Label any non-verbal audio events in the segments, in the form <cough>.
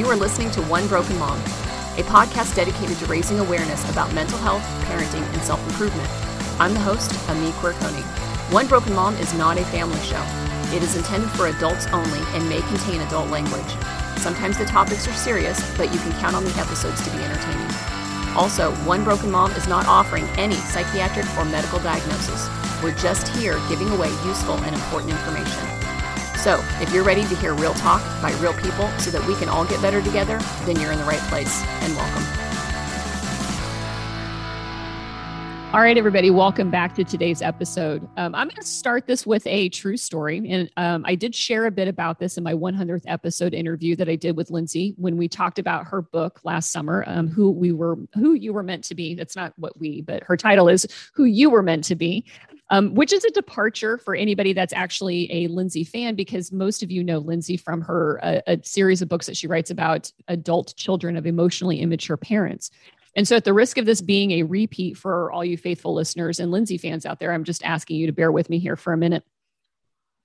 You are listening to One Broken Mom, a podcast dedicated to raising awareness about mental health, parenting, and self improvement. I'm the host, Ami Quirconi. One Broken Mom is not a family show. It is intended for adults only and may contain adult language. Sometimes the topics are serious, but you can count on the episodes to be entertaining. Also, One Broken Mom is not offering any psychiatric or medical diagnosis. We're just here giving away useful and important information. So, if you're ready to hear real talk by real people so that we can all get better together, then you're in the right place and welcome. All right, everybody, welcome back to today's episode. Um, I'm going to start this with a true story. And um, I did share a bit about this in my 100th episode interview that I did with Lindsay when we talked about her book last summer, um, Who We Were, Who You Were Meant to Be. That's not what we, but her title is Who You Were Meant to Be um, which is a departure for anybody that's actually a Lindsay fan, because most of you know Lindsay from her a, a series of books that she writes about adult children of emotionally immature parents. And so, at the risk of this being a repeat for all you faithful listeners and Lindsay fans out there, I'm just asking you to bear with me here for a minute.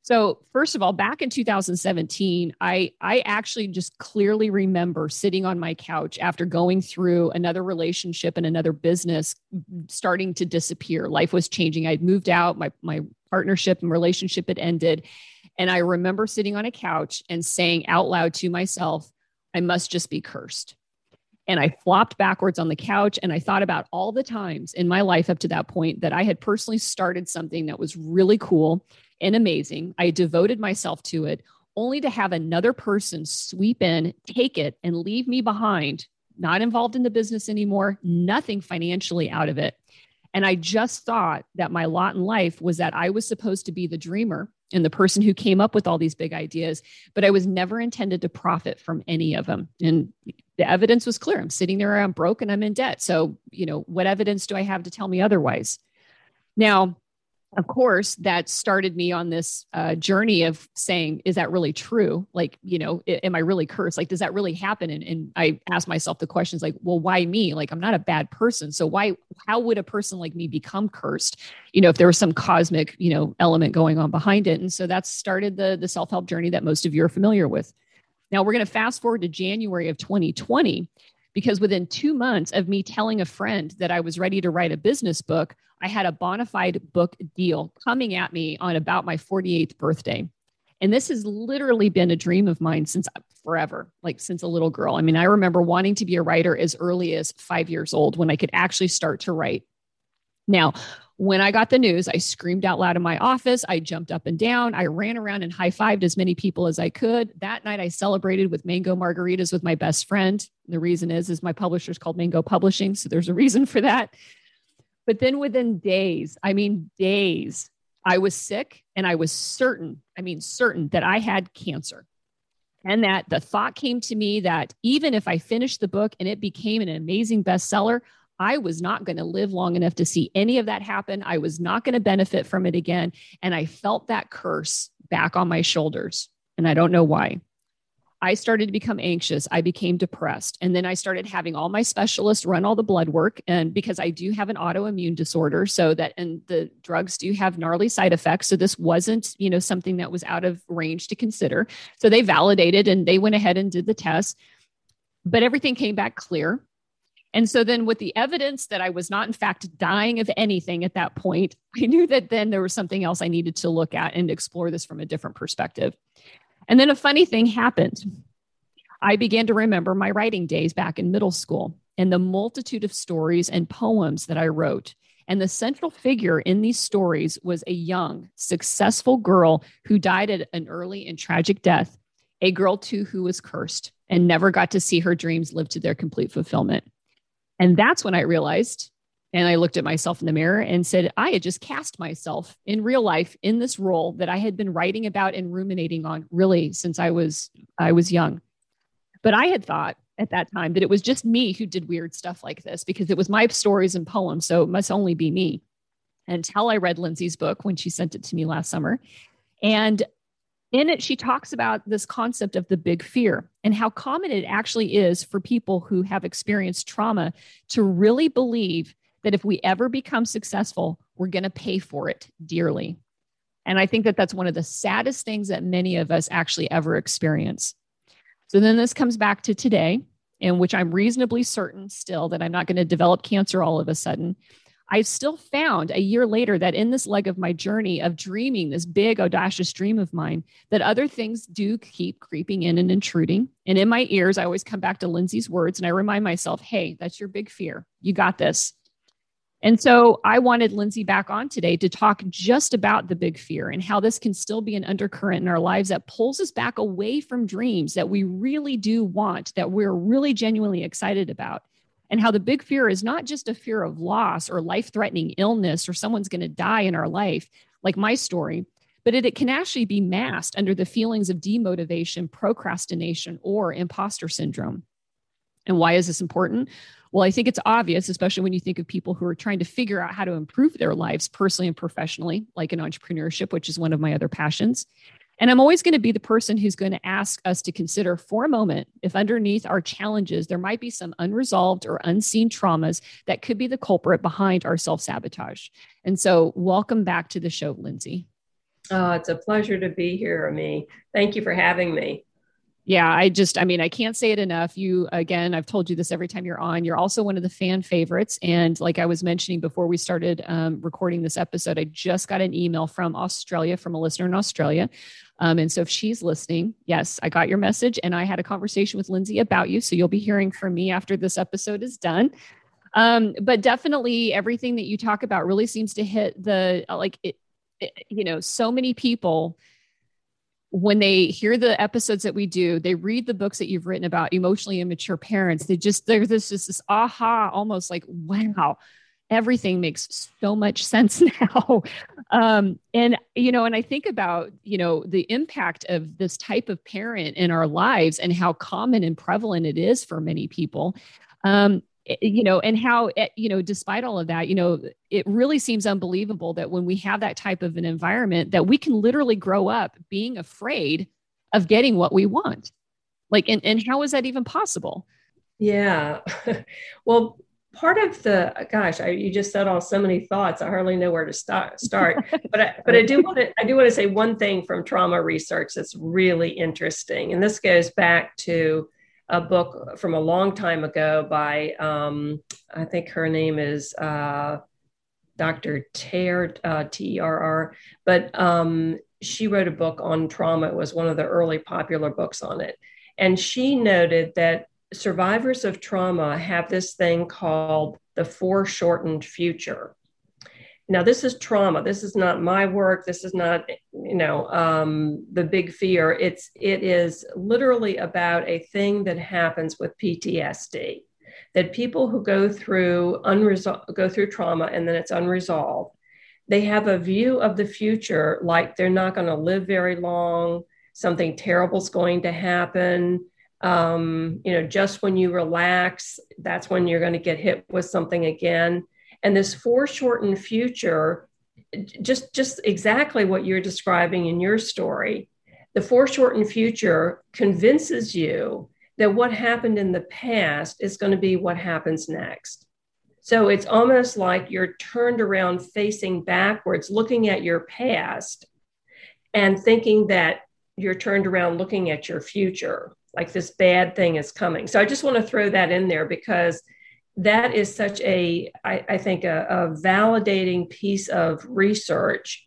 So, first of all, back in 2017, I I actually just clearly remember sitting on my couch after going through another relationship and another business starting to disappear. Life was changing. I'd moved out, my my partnership and relationship had ended, and I remember sitting on a couch and saying out loud to myself, I must just be cursed. And I flopped backwards on the couch and I thought about all the times in my life up to that point that I had personally started something that was really cool and amazing. I devoted myself to it only to have another person sweep in, take it, and leave me behind, not involved in the business anymore, nothing financially out of it. And I just thought that my lot in life was that I was supposed to be the dreamer and the person who came up with all these big ideas, but I was never intended to profit from any of them. And the evidence was clear. I'm sitting there, I'm broke and I'm in debt. So, you know, what evidence do I have to tell me otherwise? Now, of course, that started me on this uh, journey of saying, is that really true? Like, you know, am I really cursed? Like, does that really happen? And, and I asked myself the questions like, well, why me? Like, I'm not a bad person. So why, how would a person like me become cursed? You know, if there was some cosmic, you know, element going on behind it. And so that started the, the self-help journey that most of you are familiar with. Now we're going to fast forward to January of 2020 because within two months of me telling a friend that I was ready to write a business book, I had a bona fide book deal coming at me on about my 48th birthday. And this has literally been a dream of mine since uh, forever, like since a little girl. I mean, I remember wanting to be a writer as early as five years old when I could actually start to write. Now, when I got the news, I screamed out loud in my office. I jumped up and down. I ran around and high fived as many people as I could. That night, I celebrated with mango margaritas with my best friend. The reason is, is my publisher is called Mango Publishing, so there's a reason for that. But then within days, I mean days, I was sick and I was certain, I mean certain that I had cancer. And that the thought came to me that even if I finished the book and it became an amazing bestseller, I was not going to live long enough to see any of that happen. I was not going to benefit from it again. And I felt that curse back on my shoulders. And I don't know why. I started to become anxious. I became depressed. And then I started having all my specialists run all the blood work. And because I do have an autoimmune disorder, so that, and the drugs do have gnarly side effects. So this wasn't, you know, something that was out of range to consider. So they validated and they went ahead and did the test. But everything came back clear. And so then, with the evidence that I was not, in fact, dying of anything at that point, <laughs> I knew that then there was something else I needed to look at and explore this from a different perspective. And then a funny thing happened. I began to remember my writing days back in middle school and the multitude of stories and poems that I wrote. And the central figure in these stories was a young, successful girl who died at an early and tragic death, a girl too who was cursed and never got to see her dreams live to their complete fulfillment. And that's when I realized, and I looked at myself in the mirror and said, I had just cast myself in real life in this role that I had been writing about and ruminating on really since I was I was young. But I had thought at that time that it was just me who did weird stuff like this because it was my stories and poems. So it must only be me until I read Lindsay's book when she sent it to me last summer. And in it, she talks about this concept of the big fear and how common it actually is for people who have experienced trauma to really believe that if we ever become successful, we're going to pay for it dearly. And I think that that's one of the saddest things that many of us actually ever experience. So then this comes back to today, in which I'm reasonably certain still that I'm not going to develop cancer all of a sudden. I've still found a year later that in this leg of my journey of dreaming, this big, audacious dream of mine, that other things do keep creeping in and intruding. And in my ears, I always come back to Lindsay's words and I remind myself, hey, that's your big fear. You got this. And so I wanted Lindsay back on today to talk just about the big fear and how this can still be an undercurrent in our lives that pulls us back away from dreams that we really do want, that we're really genuinely excited about. And how the big fear is not just a fear of loss or life threatening illness or someone's going to die in our life, like my story, but it, it can actually be masked under the feelings of demotivation, procrastination, or imposter syndrome. And why is this important? Well, I think it's obvious, especially when you think of people who are trying to figure out how to improve their lives personally and professionally, like in entrepreneurship, which is one of my other passions. And I'm always going to be the person who's going to ask us to consider for a moment if underneath our challenges, there might be some unresolved or unseen traumas that could be the culprit behind our self sabotage. And so, welcome back to the show, Lindsay. Oh, it's a pleasure to be here, Ami. Thank you for having me yeah, I just, I mean, I can't say it enough. You, again, I've told you this every time you're on. You're also one of the fan favorites. And like I was mentioning before we started um, recording this episode, I just got an email from Australia, from a listener in Australia. Um, and so if she's listening, yes, I got your message and I had a conversation with Lindsay about you. So you'll be hearing from me after this episode is done. Um, but definitely everything that you talk about really seems to hit the, like, it, it you know, so many people when they hear the episodes that we do, they read the books that you've written about emotionally immature parents. They just there's this just this aha, almost like wow, everything makes so much <laughs> sense now. um, and you know, and I think about you know the impact of this type of parent in our lives and how common and prevalent it is for many people. Um, Eh, you know and how eh, you know despite all of that you know it really seems unbelievable that when we have that type of an environment that we can literally grow up being afraid of getting what we want like and, and how is that even possible yeah <laughs> well part of the gosh I, you just said all so many thoughts i hardly know where to start start <laughs> but I, but i do want to i do want to say one thing from trauma research that's really interesting and this goes back to a book from a long time ago by, um, I think her name is uh, Dr. Terr, uh, T E R R, but um, she wrote a book on trauma. It was one of the early popular books on it. And she noted that survivors of trauma have this thing called the foreshortened future. Now this is trauma. This is not my work. This is not you know um, the big fear. It's it is literally about a thing that happens with ptsd that people who go through unresolved go through trauma and then it's unresolved they have a view of the future like they're not going to live very long something terrible is going to happen um, you know just when you relax that's when you're going to get hit with something again. And this foreshortened future just just exactly what you're describing in your story the foreshortened future convinces you that what happened in the past is going to be what happens next. So it's almost like you're turned around facing backwards looking at your past and thinking that you're turned around looking at your future like this bad thing is coming. So i just want to throw that in there because that is such a, I, I think, a, a validating piece of research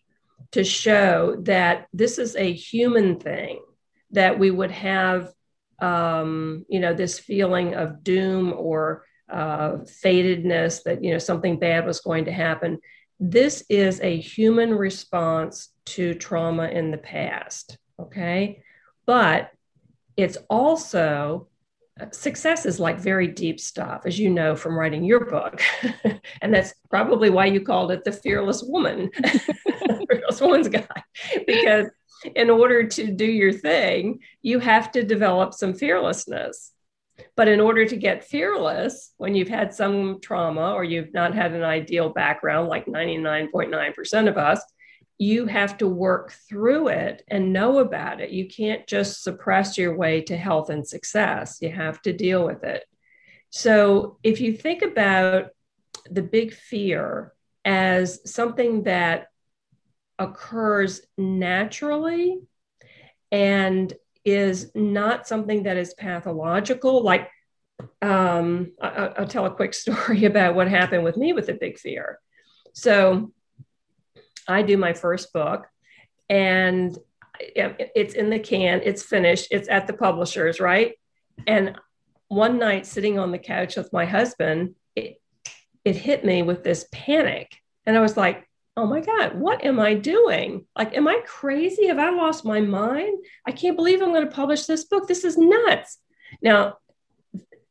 to show that this is a human thing that we would have um, you know this feeling of doom or uh, fatedness that you know something bad was going to happen. This is a human response to trauma in the past okay? But it's also uh, success is like very deep stuff, as you know from writing your book. <laughs> and that's probably why you called it the Fearless Woman, <laughs> Fearless Woman's Guide, because in order to do your thing, you have to develop some fearlessness. But in order to get fearless, when you've had some trauma or you've not had an ideal background, like 99.9% of us, you have to work through it and know about it. You can't just suppress your way to health and success. You have to deal with it. So if you think about the big fear as something that occurs naturally and is not something that is pathological, like um, I, will tell a quick <laughs> story about what happened with me with the big fear. So I do my first book, and it's in the can, it's finished, it's at the publishers, right? And one night, sitting on the couch with my husband, it, it hit me with this panic. And I was like, oh my God, what am I doing? Like, am I crazy? Have I lost my mind? I can't believe I'm going to publish this book. This is nuts. Now,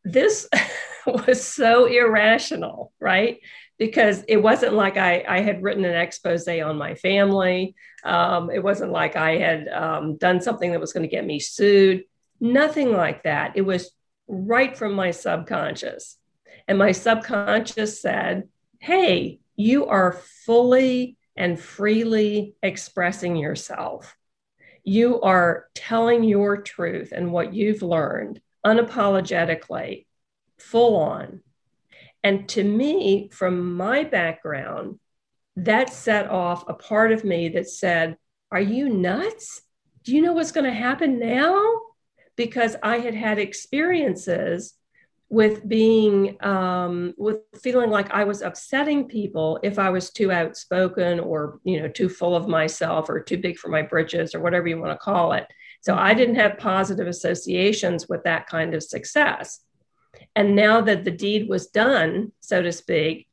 this <laughs> was so irrational, right? Because it wasn't like I, I had written an expose on my family. Um, it wasn't like I had um, done something that was going to get me sued. Nothing like that. It was right from my subconscious. And my subconscious said, Hey, you are fully and freely expressing yourself. You are telling your truth and what you've learned unapologetically, full on and to me, from my background, that set off a part of me that said, Are you nuts? Do you know what's going to happen now? Because I had had experiences with being, um, with feeling like I was upsetting people if I was too outspoken or, you know, too full of myself or too big for my britches or whatever you want to call it. So I didn't have positive associations with that kind of success. And now that the deed was done, so to speak,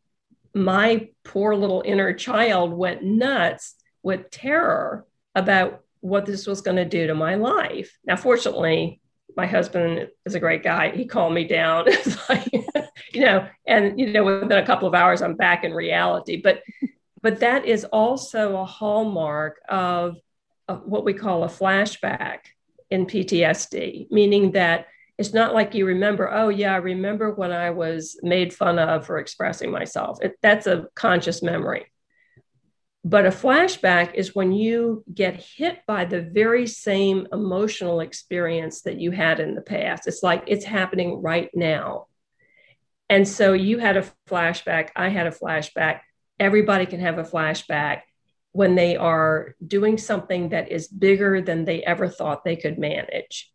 my poor little inner child went nuts with terror about what this was going to do to my life. Now, fortunately, my husband is a great guy. He calmed me down. <laughs> you know, and you know, within a couple of hours, I'm back in reality. But but that is also a hallmark of, of what we call a flashback in PTSD, meaning that it's not like you remember, oh, yeah, I remember when I was made fun of for expressing myself. It, that's a conscious memory. But a flashback is when you get hit by the very same emotional experience that you had in the past. It's like it's happening right now. And so you had a flashback, I had a flashback. Everybody can have a flashback when they are doing something that is bigger than they ever thought they could manage.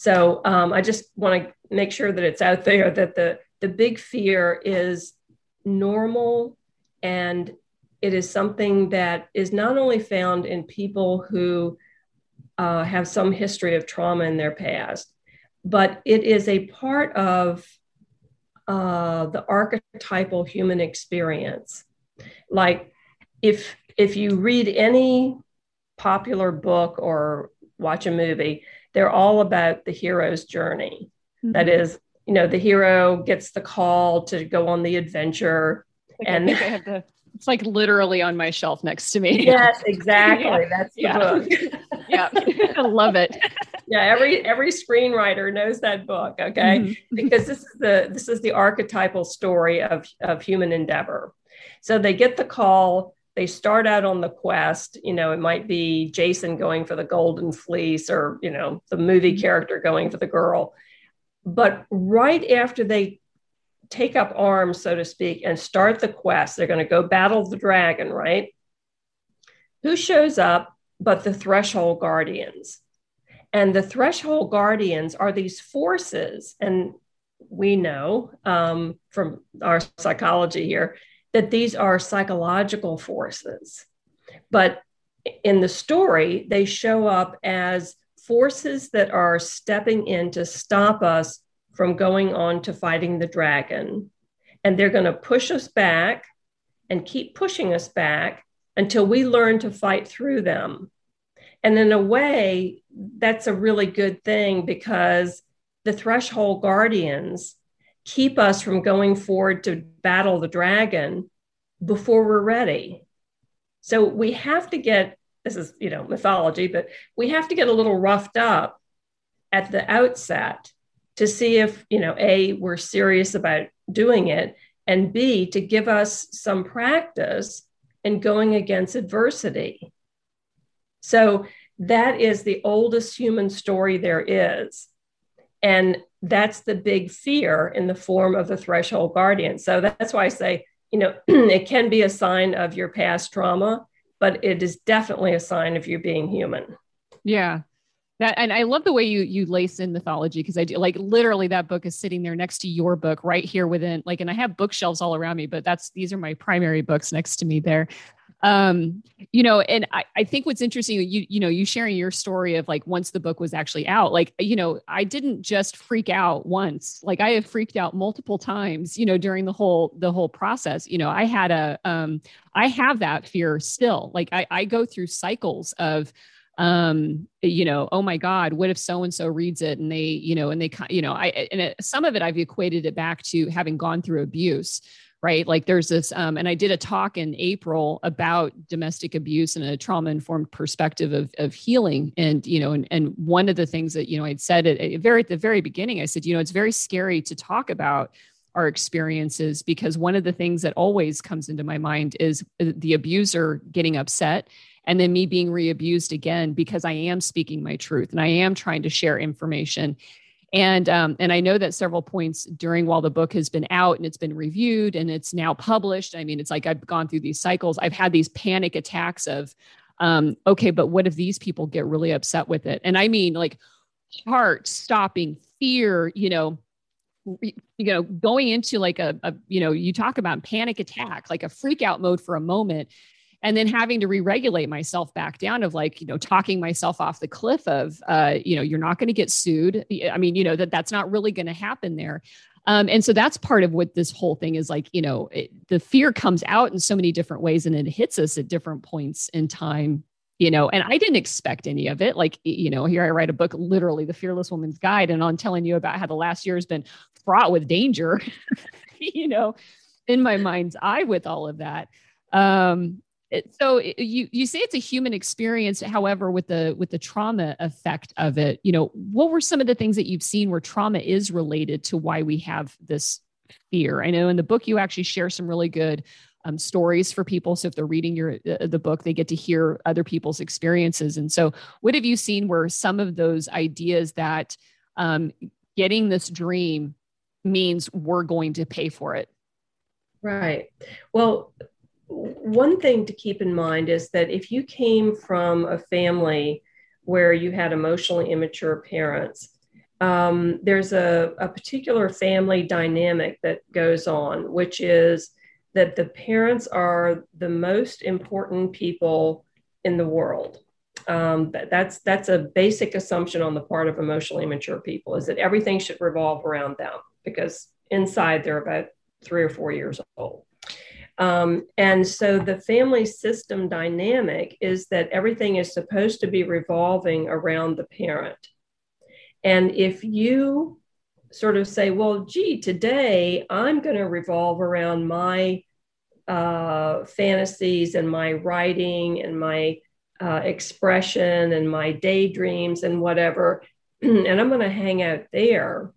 So um, I just want to make sure that it's out there that the the big fear is normal and it is something that is not only found in people who uh, have some history of trauma in their past, but it is a part of uh, the archetypal human experience. Like if if you read any popular book or watch a movie, they're all about the hero's journey. Mm-hmm. That is, you know, the hero gets the call to go on the adventure. and the, it's like literally on my shelf next to me. Yes, <laughs> exactly. yeah. That's the yeah. book. <laughs> yeah, I love it. Yeah, every every screenwriter knows that book. Okay, mm-hmm. because this is the this is the archetypal story of of human endeavor. So they get the call they start out on the quest you know it might be jason going for the golden fleece or you know the movie mm-hmm. character going for the girl. But right after they take up arms so to speak and start the quest they're going to go battle the dragon right? Who shows up but the threshold guardians? And the threshold guardians are these forces and we know um, from our psychology here that these are psychological forces. But in the story, they show up as forces that are stepping in to stop us from going on to fighting the dragon. And they're going to push us back and keep pushing us back until we learn to fight through them. And in a way, that's a really good thing because the threshold guardians keep us from going forward to battle the dragon before we're ready. So we have to get this is, you know, mythology, but we have to get a little roughed up at the outset to see if, you know, A, we're serious about doing it, and B, to give us some practice in going against adversity. So that is the oldest human story there is. And that's the big fear in the form of the threshold guardian. So that's why I say, you know, <clears throat> it can be a sign of your past trauma, but it is definitely a sign of you being human. Yeah. That, and I love the way you you lace in mythology because I do like literally that book is sitting there next to your book right here within like and I have bookshelves all around me but that's these are my primary books next to me there um you know and I, I think what's interesting you you know you sharing your story of like once the book was actually out like you know i didn't just freak out once. Like i have freaked out multiple times you know during the whole the whole process. You know i had a um i have that fear still. Like i i go through cycles of um you know oh my god what if so and so reads it and they you know and they you know i and it, some of it i've equated it back to having gone through abuse right? Like there's this um, and i did a talk in april about domestic abuse and a trauma informed perspective of, of healing. And you know and, and one of the things that you know i'd said at, very at the very beginning i said you know it's very scary to talk about our experiences because one of the things that always comes into my mind is uh, the abuser getting upset and then me being re-abused again because i am speaking my truth and i am trying to share information and um, and I know that several points during while the book has been out and it's been reviewed and it's now published. I mean, it's like I've gone through these cycles. I've had these panic attacks of, um, okay, but what if these people get really upset with it? And I mean, like heart stopping, fear, you know, you know, going into like a, a you know, you talk about panic attack, like a freak out mode for a moment and then having to re-regulate myself back down of like you know talking myself off the cliff of uh, you know you're not going to get sued. I mean you know that that's not really going to happen there. Um, and so that's part of what this whole thing is like you know it, the fear comes out in so many different ways and it hits us at different points in time you know and i didn't expect any of it. Like you know here i write a book literally the fearless woman's guide and i'm telling you about how the last year has been fraught with danger <laughs> you know in my mind's eye with all of that. Um so you you say it's a human experience however with the with the trauma effect of it you know what were some of the things that you've seen where trauma is related to why we have this fear? I know in the book you actually share some really good um, stories for people. So if they're reading your uh, the book they get to hear other people's experiences. And so what have you seen where some of those ideas that um, getting this dream means we're going to pay for it? Right. Well one thing to keep in mind is that if you came from a family where you had emotionally immature parents, um, there's a, a particular family dynamic that goes on, which is that the parents are the most important people in the world. Um, that, that's that's a basic assumption on the part of emotionally immature people is that everything should revolve around them because inside they're about three or four years old. Um, and so the family system dynamic is that everything is supposed to be revolving around the parent. And if you sort of say, well, gee, today I'm going to revolve around my uh, fantasies and my writing and my uh, expression and my daydreams and whatever, <clears throat> and I'm going to hang out there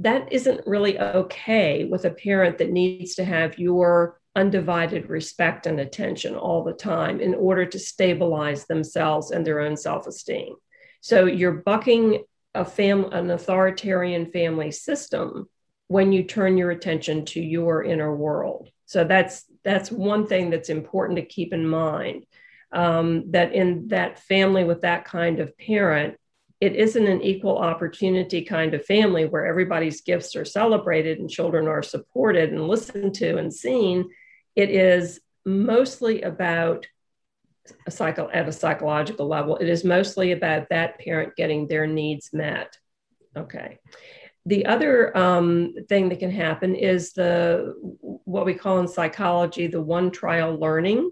that isn't really okay with a parent that needs to have your undivided respect and attention all the time in order to stabilize themselves and their own self-esteem. So you're bucking a fam- an authoritarian family system when you turn your attention to your inner world. So that's that's one thing that's important to keep in mind. Um, that in that family with that kind of parent, it isn't an equal opportunity kind of family where everybody's gifts are celebrated and children are supported and listened to and seen. It is mostly about a cycle at a psychological level. It is mostly about that parent getting their needs met. Okay. The other um, thing that can happen is the what we call in psychology the one trial learning.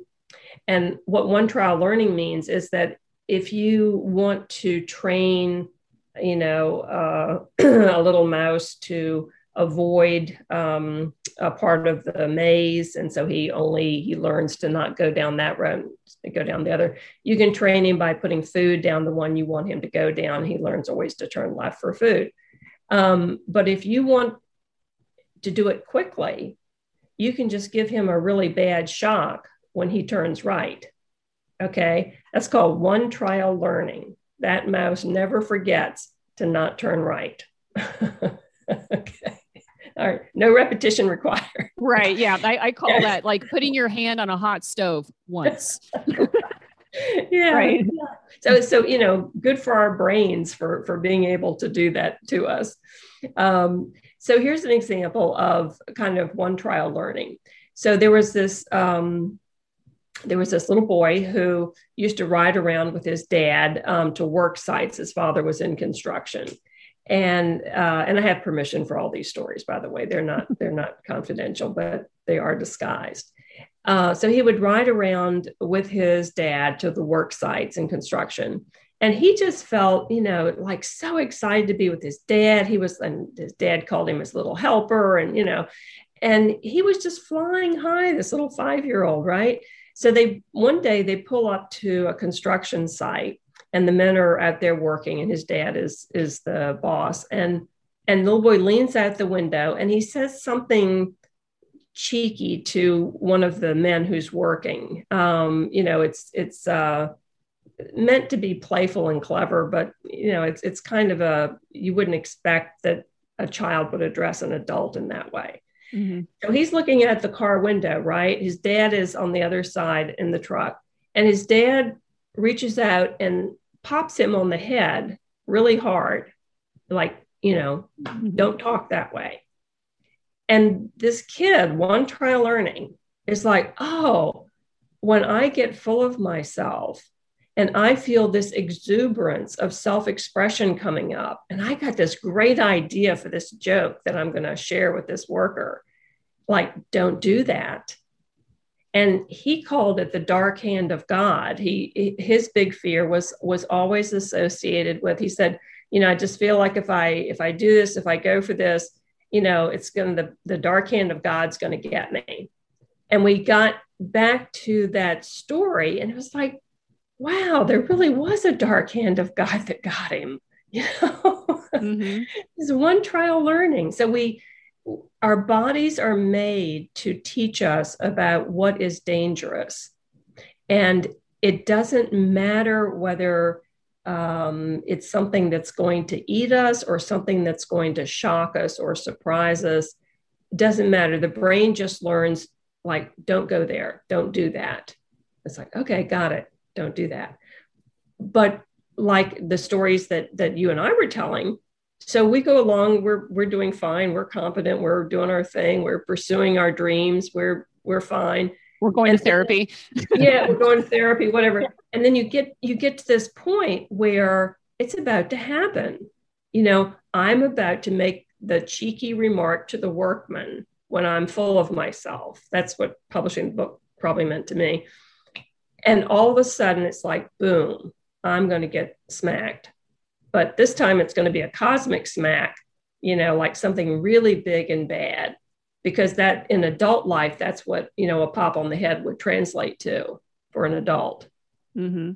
And what one trial learning means is that if you want to train, you know, uh, <clears throat> a little mouse to avoid um, a part of the maze, and so he only he learns to not go down that road, go down the other. You can train him by putting food down the one you want him to go down. He learns always to turn left for food. Um, but if you want to do it quickly, you can just give him a really bad shock when he turns right. Okay. That's called one trial learning. That mouse never forgets to not turn right. <laughs> okay. All right. No repetition required. Right. Yeah. I, I call that like putting your hand on a hot stove once. <laughs> yeah. Right. Yeah. So, so, you know, good for our brains for, for being able to do that to us. Um, so here's an example of kind of one trial learning. So there was this, um, there was this little boy who used to ride around with his dad um, to work sites. His father was in construction, and uh, and I have permission for all these stories. By the way, they're not <laughs> they're not confidential, but they are disguised. Uh, so he would ride around with his dad to the work sites in construction, and he just felt you know like so excited to be with his dad. He was and his dad called him his little helper, and you know, and he was just flying high. This little five year old, right? So they one day they pull up to a construction site and the men are out there working and his dad is is the boss and and little boy leans out the window and he says something cheeky to one of the men who's working. Um, you know, it's it's uh, meant to be playful and clever, but you know, it's it's kind of a you wouldn't expect that a child would address an adult in that way. Mm-hmm. So he's looking at the car window, right? His dad is on the other side in the truck, and his dad reaches out and pops him on the head really hard, like, you know, mm-hmm. don't talk that way. And this kid, one trial learning, is like, oh, when I get full of myself and I feel this exuberance of self expression coming up. And I got this great idea for this joke that I'm going to share with this worker. Like, don't do that. And he called it the dark hand of God. He his big fear was was always associated with. He said, you know, I just feel like if I if I do this, if I go for this, you know, it's going to the the dark hand of God's going to get me. And we got back to that story, and it was like, wow, there really was a dark hand of God that got him. <laughs> You know, mm-hmm. <laughs> it's one trial learning. So we, our bodies are made to teach us about what is dangerous, and it doesn't matter whether um, it's something that's going to eat us or something that's going to shock us or surprise us. It doesn't matter. The brain just learns like, don't go there, don't do that. It's like, okay, got it don't do that. But like the stories that that you and I were telling, so we go along, we're we're doing fine, we're competent, we're doing our thing, we're pursuing our dreams, we're we're fine. We're going and to therapy. <laughs> yeah, we're going to therapy, whatever. And then you get you get to this point where it's about to happen. You know, I'm about to make the cheeky remark to the workman when I'm full of myself. That's what publishing the book probably meant to me. And all of a sudden, it's like, boom, I'm going to get smacked. But this time, it's going to be a cosmic smack, you know, like something really big and bad. Because that in adult life, that's what, you know, a pop on the head would translate to for an adult. Mm-hmm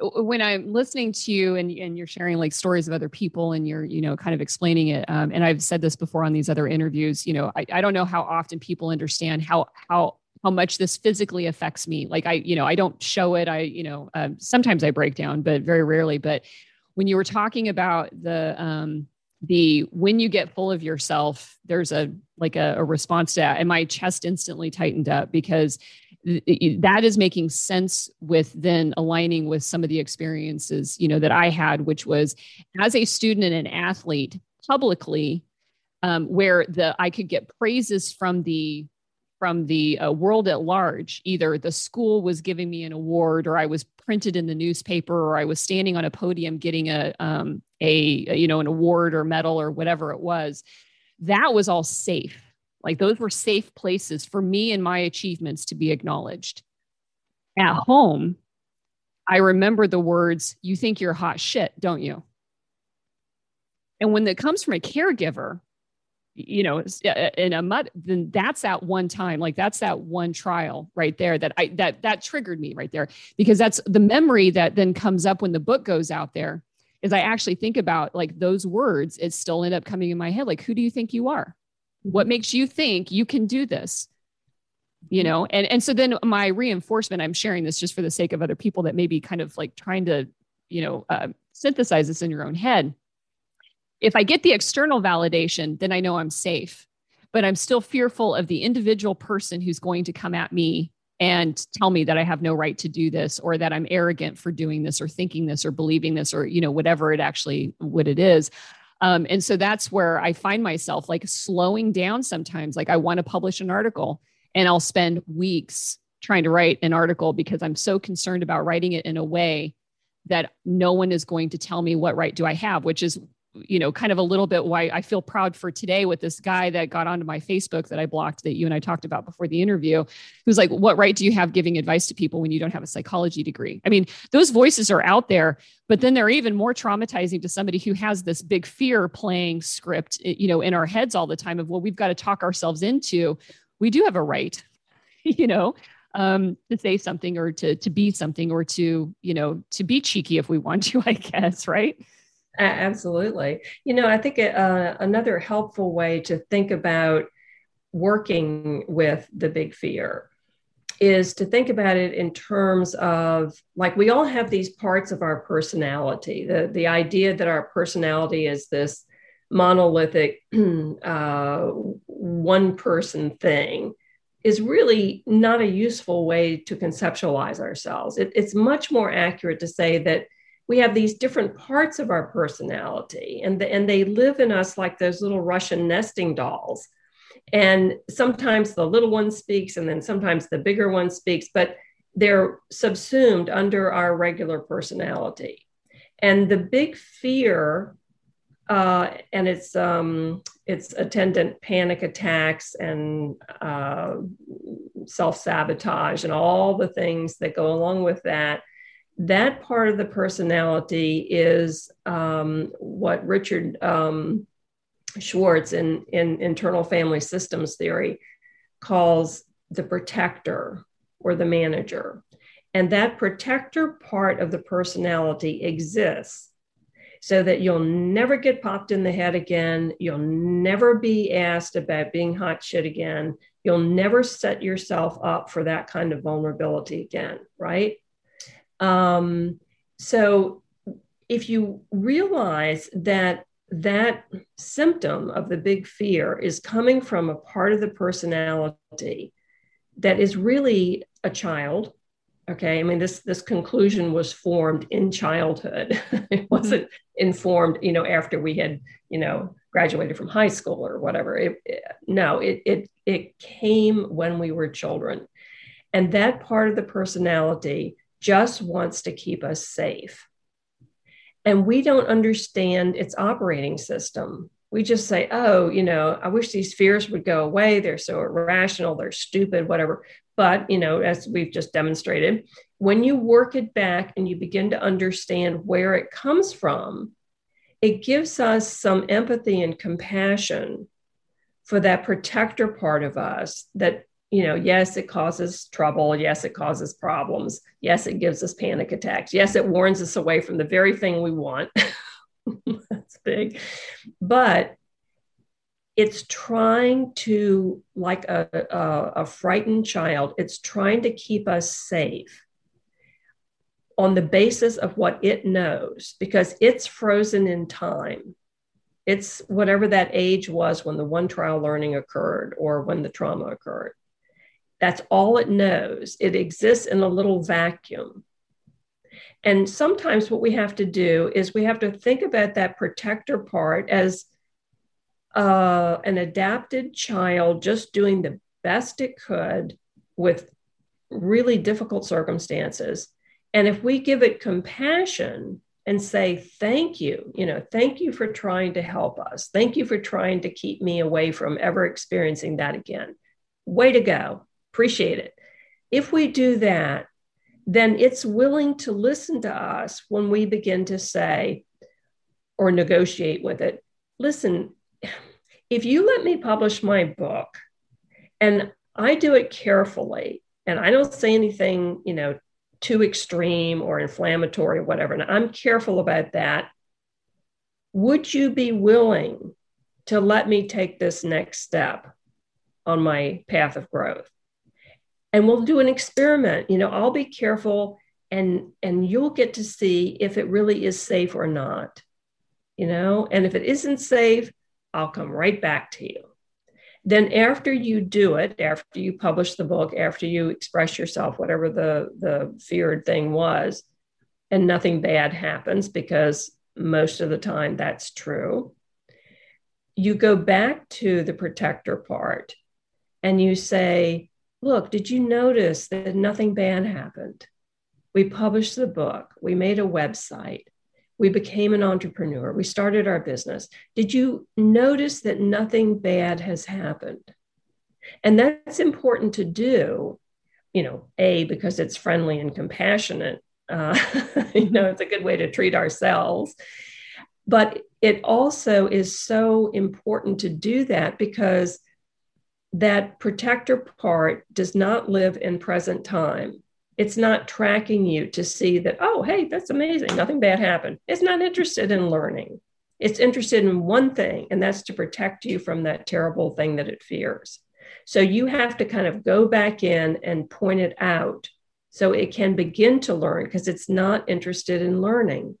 when I'm listening to you and, and you're sharing like stories of other people and you're, you know, kind of explaining it. Um, and I've said this before on these other interviews, you know, I, I don't know how often people understand how, how how much this physically affects me. Like i you know i don't show it. I you know um, sometimes i break down but very rarely. But when you were talking about the um the when you get full of yourself there's a like a, a response to that. And my chest instantly tightened up because that is making sense with then aligning with some of the experiences you know that i had which was as a student and an athlete publicly um, where the i could get praises from the from the uh, world at large. Either the school was giving me an award, or I was printed in the newspaper, or I was standing on a podium getting a, um, a, you know an award or medal or whatever it was. That was all safe. Like those were safe places for me and my achievements to be acknowledged. At home, I remember the words, "You think you're hot shit, don't you?" And when it comes from a caregiver, you know in a mud then that's that one time like that's that one trial right there that i that that triggered me right there because that's the memory that then comes up when the book goes out there is I actually think about like those words, it still end up coming in my head. Like, who do you think you are? What makes you think you can do this? You know, and and so then my reinforcement, I'm sharing this just for the sake of other people that may be kind of like trying to, you know, uh, synthesize this in your own head. If I get the external validation, then I know I'm safe but I'm still fearful of the individual person who's going to come at me and tell me that I have no right to do this or that I'm arrogant for doing this or thinking this or believing this or you know whatever it actually what it is. Um, and so that's where I find myself like slowing down sometimes. Like I want to publish an article and I'll spend weeks trying to write an article because I'm so concerned about writing it in a way that no one is going to tell me what right do I have, which is you know, kind of a little bit why I feel proud for today with this guy that got onto my Facebook that I blocked that you and I talked about before the interview, who's like, What right do you have giving advice to people when you don't have a psychology degree? I mean, those voices are out there, but then they're even more traumatizing to somebody who has this big fear playing script, you know, in our heads all the time of, well, we've got to talk ourselves into, we do have a right, <laughs> you know, um, to say something or to to be something or to, you know, to be cheeky if we want to, <laughs> I guess, right? Absolutely. You know, I think uh, another helpful way to think about working with the big fear is to think about it in terms of like we all have these parts of our personality. The, the idea that our personality is this monolithic <clears throat> uh, one person thing is really not a useful way to conceptualize ourselves. It, it's much more accurate to say that we have these different parts of our personality and, the, and they live in us like those little russian nesting dolls. And sometimes the little one speaks and then sometimes the bigger one speaks but they're subsumed under our regular personality. And the big fear uh, and its um, its attendant panic attacks and uh, self sabotage and all the things that go along with that that part of the personality is um, what Richard um, Schwartz in, in internal family systems theory calls the protector or the manager. And that protector part of the personality exists so that you'll never get popped in the head again. You'll never be asked about being hot shit again. You'll never set yourself up for that kind of vulnerability again, right? Um, so if you realize that that symptom of the big fear is coming from a part of the personality that is really a child okay? I mean this this conclusion was formed in childhood. <laughs> It wasn't informed you know after we had you know graduated from high school or whatever. It, it, no it, it it came when we were children. And that part of the personality just wants to keep us safe. And we don't understand its operating system. We just say, oh, you know, I wish these fears would go away. They're so irrational, they're stupid, whatever. But, you know, as we've just demonstrated, when you work it back and you begin to understand where it comes from, it gives us some empathy and compassion for that protector part of us that you know, yes, it causes trouble. Yes, it causes problems. Yes, it gives us panic attacks. Yes, it warns us away from the very thing we want. <laughs> That's big. But it's trying to, like a, a, a, frightened child, it's trying to keep us safe on the basis of what it knows because it's frozen in time. It's whatever that age was when the one trial learning occurred or when the trauma occurred. That's all it knows. It exists in a little vacuum. And sometimes what we have to do is we have to think about that protector part as uh, an adapted child just doing the best it could with really difficult circumstances. And if we give it compassion and say, thank you, you know, thank you for trying to help us. Thank you for trying to keep me away from ever experiencing that again. Way to go appreciate it. If we do that, then it's willing to listen to us when we begin to say or negotiate with it. Listen, if you let me publish my book and I do it carefully and I don't say anything, you know, too extreme or inflammatory or whatever, and I'm careful about that would you be willing to let me take this next step on my path of growth? And we'll do an experiment. You know, I'll be careful and and you'll get to see if it really is safe or not. You know, and if it isn't safe, I'll come right back to you. Then after you do it, after you publish the book, after you express yourself, whatever the the feared thing was, and nothing bad happens because most of the time that's true. You go back to the protector part and you say, Look, did you notice that nothing bad happened? We published the book, we made a website, we became an entrepreneur, we started our business. Did you notice that nothing bad has happened? And that's important to do, you know, A, because it's friendly and compassionate uh, <laughs> you know, it's a good way to treat ourselves. But it also is so important to do that because that protector part does not live in present time. It's not tracking you to see that, oh, hey, that's amazing. Nothing bad happened. It's not interested in learning. It's interested in one thing, and that's to protect you from that terrible thing that it fears. So you have to kind of go back in and point it out so it can begin to learn because it's not interested in learning.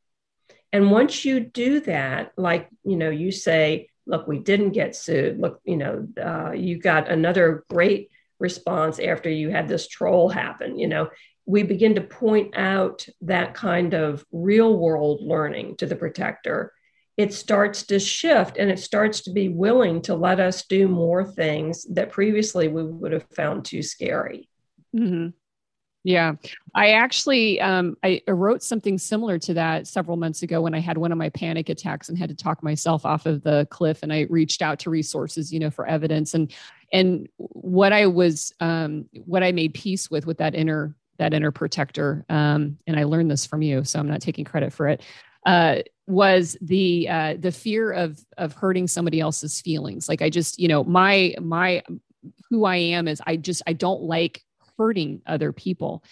And once you do that, like, you know, you say, look, we didn't get sued. Look, you know, uh, you got another great response after you had this troll happen. You know, we begin to point out that kind of real world learning to the protector. It starts to shift and it starts to be willing to let us do more things that previously we would have found too scary. Mm-hmm. Yeah, I actually um, I wrote something similar to that several months ago when I had one of my panic attacks and had to talk myself off of the cliff. And I reached out to resources, you know, for evidence. And and what I was um, what I made peace with with that inner that inner protector, um, and I learned this from you, so I'm not taking credit for it. Uh, was the uh, the fear of of hurting somebody else's feelings. Like I just, you know, my my who I am is I just I don't like hurting other people.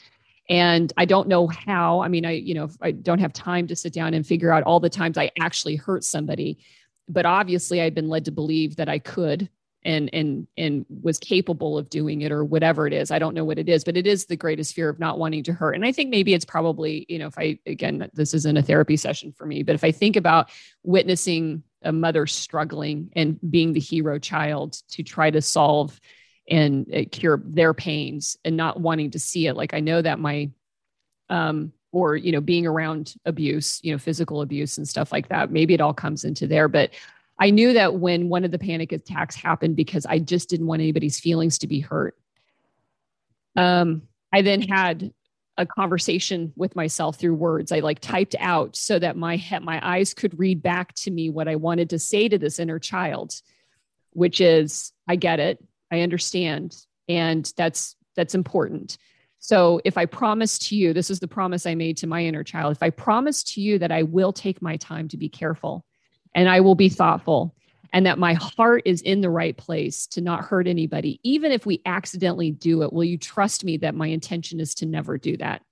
And i don't know how i mean i you know i don't have time to sit down and figure out all the times i actually hurt somebody but obviously i've been led to believe that i could and and and was capable of doing it or whatever it is. I don't know what it is but it is the greatest fear of not wanting to hurt. And i think maybe it's probably you know if i again this isn't a therapy session for me but if i think about witnessing a mother struggling and being the hero child to try to solve and uh, cure their pains and not wanting to see it. Like i know that my um or you know being around abuse you know physical abuse and stuff like that maybe it all comes into there. But i knew that when one of the panic attacks happened because i just didn't want anybody's feelings to be hurt. Um i then had a conversation with myself through words. I like typed out so that my head my eyes could read back to me what i wanted to say to this inner child which is i get it I understand. And that's that's important. So if I promise to you, this is the promise I made to my inner child. If I promise to you that I will take my time to be careful and I will be thoughtful and that my heart is in the right place to not hurt anybody, even if we accidentally do it, will you trust me that my intention is to never do that?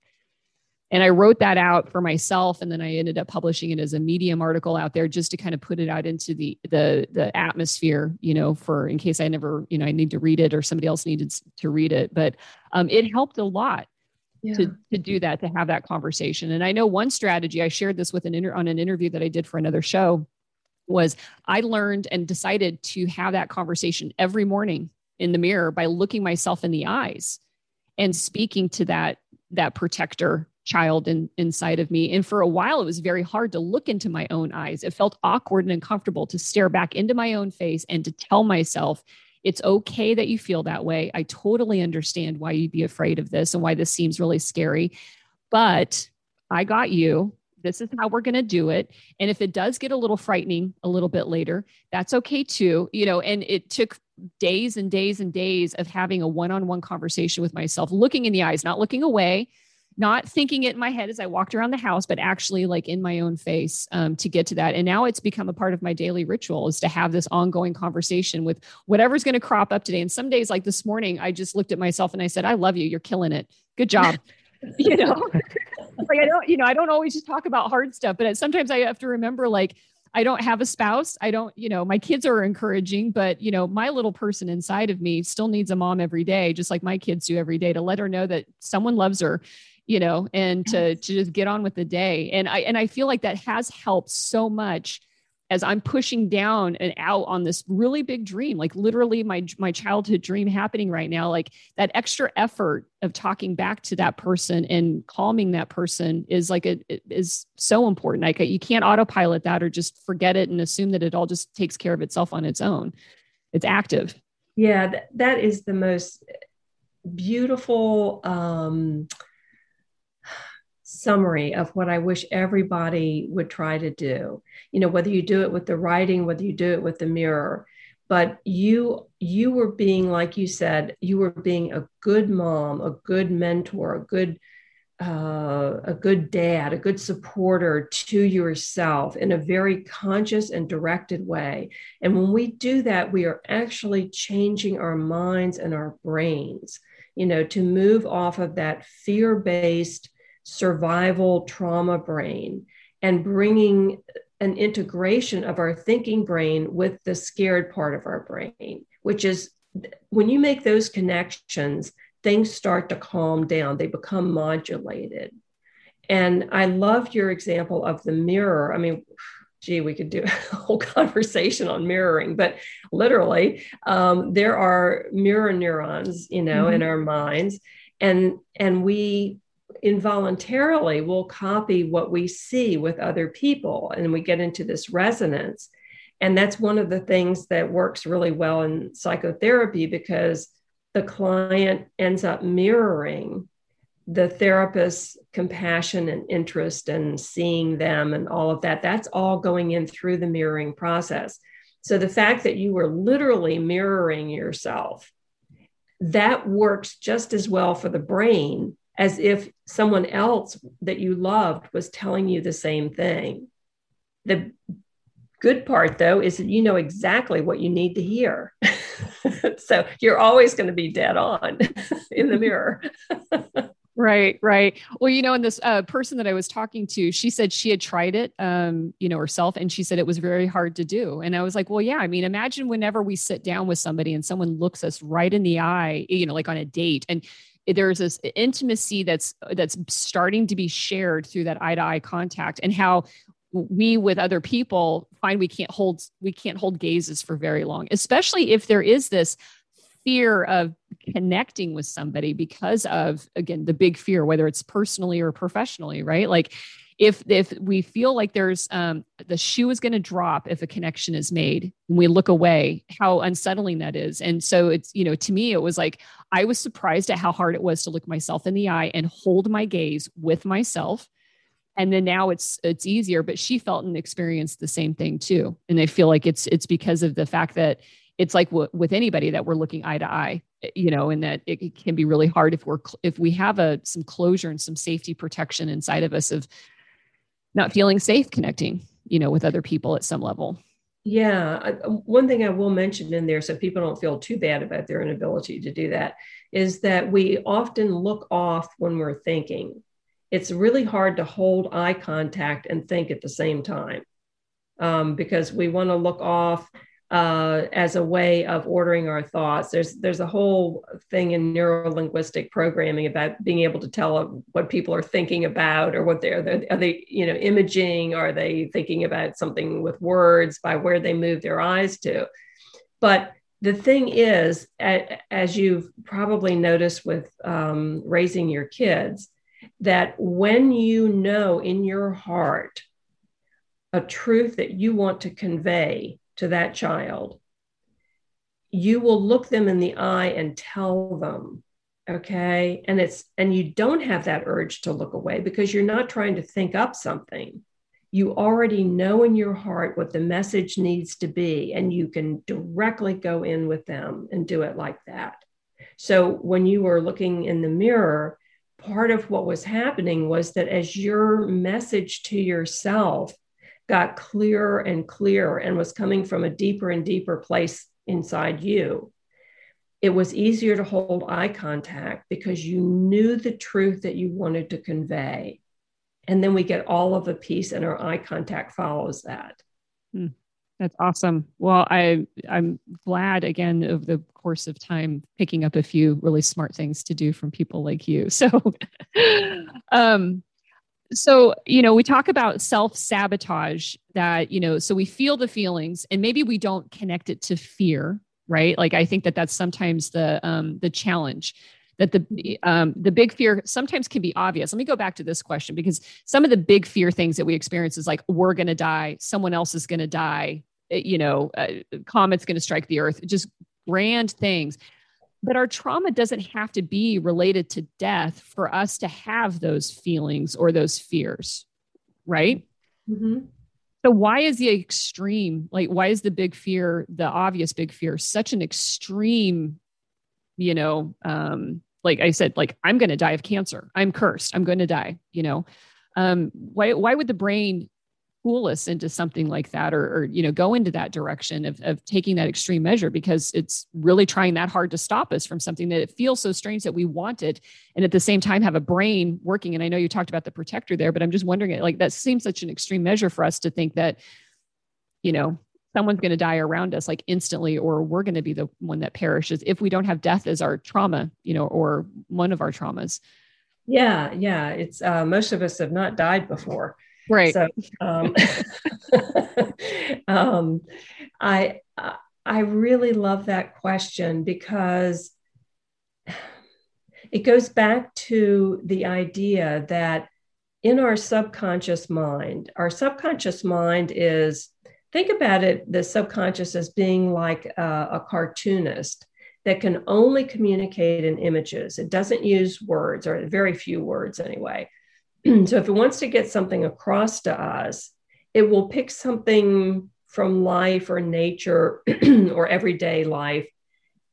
And I wrote that out for myself, and then I ended up publishing it as a Medium article out there just to kind of put it out into the the the atmosphere, you know, for in case I never, you know, I need to read it or somebody else needed to read it. But um, it helped a lot yeah. to to do that, to have that conversation. And I know one strategy I shared this with an inter- on an interview that I did for another show was I learned and decided to have that conversation every morning in the mirror by looking myself in the eyes and speaking to that that protector child in, inside of me. And for a while, it was very hard to look into my own eyes. It felt awkward and uncomfortable to stare back into my own face and to tell myself, it's okay that you feel that way. I totally understand why you'd be afraid of this and why this seems really scary. But I got you. This is how we're going to do it. And if it does get a little frightening a little bit later, that's okay too. You know, and it took days and days and days of having a one on one conversation with myself, looking in the eyes, not looking away, not thinking it in my head as I walked around the house, but actually like in my own face um, to get to that. And now it's become a part of my daily ritual is to have this ongoing conversation with whatever's going to crop up today. And some days, like this morning, I just looked at myself and I said, I love you. You're killing it. Good job. <laughs> you know, <laughs> like I don't, you know, I don't always just talk about hard stuff, but sometimes I have to remember like, I don't have a spouse. I don't, you know, my kids are encouraging, but you know, my little person inside of me still needs a mom every day, just like my kids do every day to let her know that someone loves her, you know, and to, to just get on with the day. And I, and I feel like that has helped so much as I'm pushing down and out on this really big dream, like literally my my childhood dream happening right now, like that extra effort of talking back to that person and calming that person is like it is so important. Like you can't autopilot that or just forget it and assume that it all just takes care of itself on its own. It's active. Yeah, that, that is the most beautiful um summary of what I wish everybody would try to do. You know, whether you do it with the writing, whether you do it with the mirror, but you you were being like you said, you were being a good mom, a good mentor, a good uh, a good dad, a good supporter to yourself in a very conscious and directed way. And when we do that, we are actually changing our minds and our brains, you know, to move off of that fear based survival trauma brain and bringing an integration of our thinking brain with the scared part of our brain, which is when you make those connections, things start to calm down, they become modulated. And I love your example of the mirror. I mean, gee, we could do a <laughs> whole conversation on mirroring, but literally, um, there are mirror neurons, you know, mm-hmm. in our minds, and and we involuntarily we'll copy what we see with other people and we get into this resonance. And that's one of the things that works really well in psychotherapy because the client ends up mirroring the therapist's compassion and interest and seeing them and all of that. That's all going in through the mirroring process. So the fact that you were literally mirroring yourself that works just as well for the brain as if someone else that you loved was telling you the same thing. The good part, though, is that you know exactly what you need to hear. <laughs> so you're always going to be dead on <laughs> in the mirror. <laughs> right right well you know and this uh, person that i was talking to she said she had tried it um, you know herself and she said it was very hard to do and i was like well yeah i mean imagine whenever we sit down with somebody and someone looks us right in the eye you know like on a date and there's this intimacy that's that's starting to be shared through that eye to eye contact and how we with other people find we can't hold we can't hold gazes for very long especially if there is this fear of connecting with somebody because of again the big fear whether it's personally or professionally right? Like if if we feel like there's um, the shoe is going to drop if a connection is made when we look away how unsettling that is. And so it's you know to me it was like i was surprised at how hard it was to look myself in the eye and hold my gaze with myself. And then now it's it's easier but she felt and experienced the same thing too. And i feel like it's it's because of the fact that it's like w- with anybody that we're looking eye to eye you know and that it, it can be really hard if we're if we have a some closure and some safety protection inside of us of not feeling safe connecting, you know, with other people at some level. Yeah. I, one thing I will mention in there so people don't feel too bad about their inability to do that is that we often look off when we're thinking. It's really hard to hold eye contact and think at the same time um, because we want to look off uh, as a way of ordering our thoughts. There's there's a whole thing in neuro linguistic programming about being able to tell what people are thinking about or what they're, they're are they you know imaging are they thinking about something with words by where they move their eyes to. But the thing is, as you've probably noticed with um, raising your kids, that when you know in your heart a truth that you want to convey to that child, you will look them in the eye and tell them, okay? And it's, and you don't have that urge to look away because you're not trying to think up something. You already know in your heart what the message needs to be, and you can directly go in with them and do it like that. So when you were looking in the mirror, part of what was happening was that as your message to yourself got clearer and clearer and was coming from a deeper and deeper place inside you, it was easier to hold eye contact because you knew the truth that you wanted to convey. And then we get all of the peace and our eye contact follows that. Hmm. That's awesome. Well, I I'm glad again of the course of time picking up a few really smart things to do from people like you. <laughs> So um so you know we talk about self-sabotage that you know so we feel the feelings and maybe we don't connect it to fear right like i think that that's sometimes the um the challenge that the um, the big fear sometimes can be obvious. Let me go back to this question because some of the big fear things that we experience is like we're going to die, someone else is going to die, eh, you know, uh, comet's going to strike the earth, just grand things. But our trauma doesn't have to be related to death for us to have those feelings or those fears, right? Mm-hmm. So, why is the extreme, like, why is the big fear, the obvious big fear, such an extreme, you know, um, like I said, like, I'm going to die of cancer. I'm cursed. I'm going to die, you know? Um, why, why would the brain fool us into something like that or, or you know go into that direction of, of taking that extreme measure because it's really trying that hard to stop us from something that it feels so strange that we wanted and at the same time have a brain working. And i know you talked about the protector there but i'm just wondering like that seems such an extreme measure for us to think that you know someone's going to die around us like instantly or we're going to be the one that perishes if we don't have death as our trauma you know or one of our traumas. Yeah yeah. It's uh, most of us have not died before Right. So, um, <laughs> um, I I really love that question because it goes back to the idea that in our subconscious mind, our subconscious mind is think about it the subconscious as being like a, a cartoonist that can only communicate in images. It doesn't use words or very few words anyway. <clears throat> so if it wants to get something across to us, it will pick something from life or nature <clears throat> or everyday life,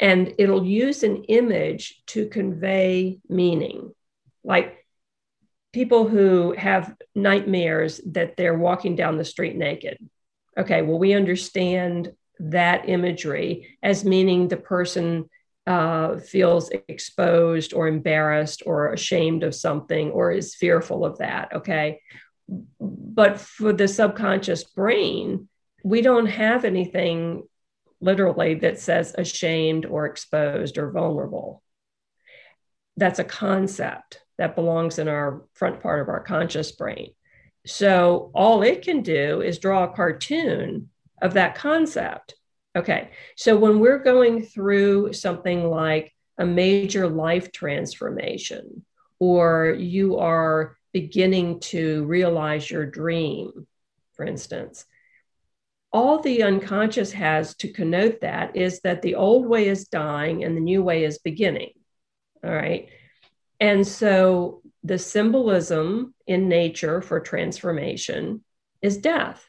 and it'll use an image to convey meaning. Like people who have nightmares that they're walking down the street naked. Okay, well, we understand that imagery as meaning the person uh, feels exposed or embarrassed or ashamed of something or is fearful of that. Okay. But for the subconscious brain, we don't have anything literally that says ashamed or exposed or vulnerable. That's a concept that belongs in our front part of our conscious brain. So all it can do is draw a cartoon of that concept Okay. So when we're going through something like a major life transformation, or you are beginning to realize your dream, for instance, all the unconscious has to connote that is that the old way is dying and the new way is beginning. All right. And so the symbolism in nature for transformation is death.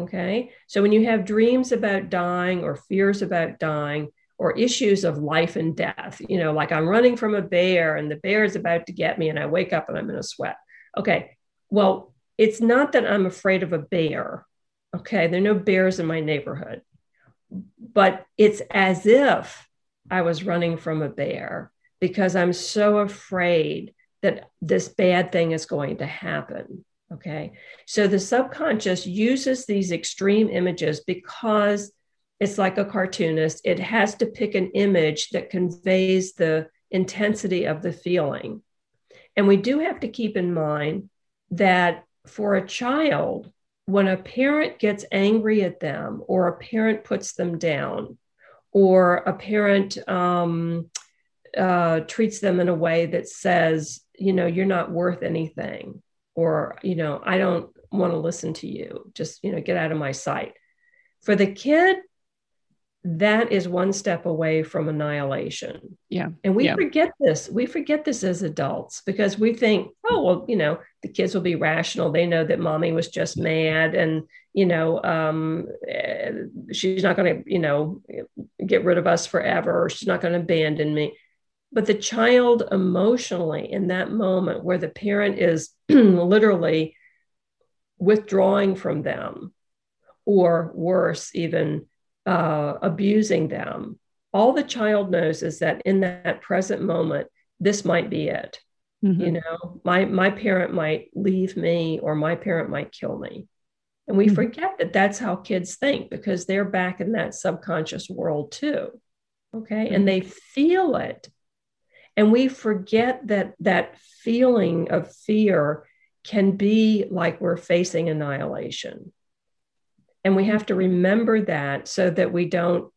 Okay. So when you have dreams about dying or fears about dying or issues of life and death, you know, like I'm running from a bear and the bear is about to get me and I wake up and I'm in a sweat. Okay. Well, it's not that I'm afraid of a bear. Okay. There are no bears in my neighborhood, but it's as if I was running from a bear because I'm so afraid that this bad thing is going to happen. Okay. So the subconscious uses these extreme images because it's like a cartoonist. It has to pick an image that conveys the intensity of the feeling. And we do have to keep in mind that for a child, when a parent gets angry at them, or a parent puts them down, or a parent um, uh, treats them in a way that says, you know, you're not worth anything, or you know i don't want to listen to you. Just you know get out of my sight. For the kid that is one step away from annihilation. Yeah and we yeah. forget this. We forget this as adults because we think oh well you know the kids will be rational. They know that mommy was just mad and you know um, eh, she's not going to you know get rid of us forever. She's not going to abandon me but the child emotionally in that moment where the parent is <clears throat> literally withdrawing from them or worse even uh, abusing them all the child knows is that in that present moment this might be it mm-hmm. you know my my parent might leave me or my parent might kill me And we mm-hmm. forget that that's how kids think because they're back in that subconscious world too. Okay. Mm-hmm. And they feel it. And we forget that that feeling of fear can be like we're facing annihilation. And we have to remember that so that we don't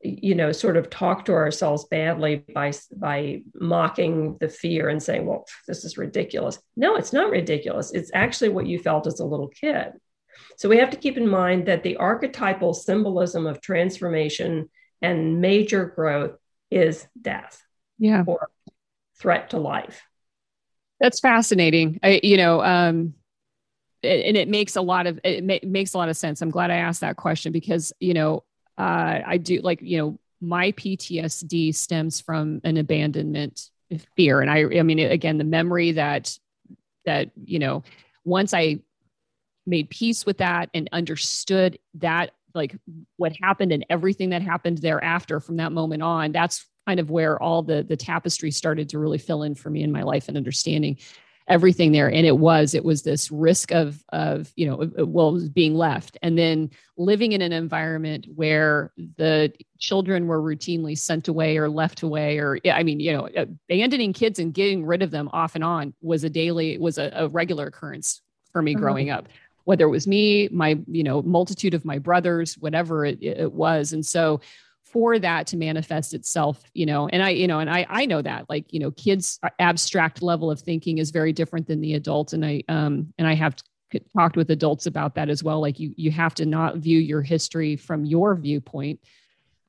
you know sort of talk to ourselves badly by by mocking the fear and saying well this is ridiculous. No it's not ridiculous. It's actually what you felt as a little kid. So we have to keep in mind that the archetypal symbolism of transformation and major growth is death yeah. or threat to life. That's fascinating. I you know um and it makes a lot of it makes a lot of sense. I'm glad i asked that question because you know uh, I do like, you know, my PTSD stems from an abandonment fear. And I, I mean, again, the memory that, that, you know, once I made peace with that and understood that, like what happened and everything that happened thereafter from that moment on, that's kind of where all the, the tapestry started to really fill in for me in my life and understanding everything there. And it was it was this risk of of you know well being left. And then living in an environment where the children were routinely sent away or left away or i mean you know abandoning kids and getting rid of them off and on was a daily was a, a regular occurrence for me uh-huh. growing up whether it was me my you know multitude of my brothers whatever it, it was. And so for that to manifest itself you know and i you know and i i know that like you know kids abstract level of thinking is very different than the adult and i um and i have talked with adults about that as well like you you have to not view your history from your viewpoint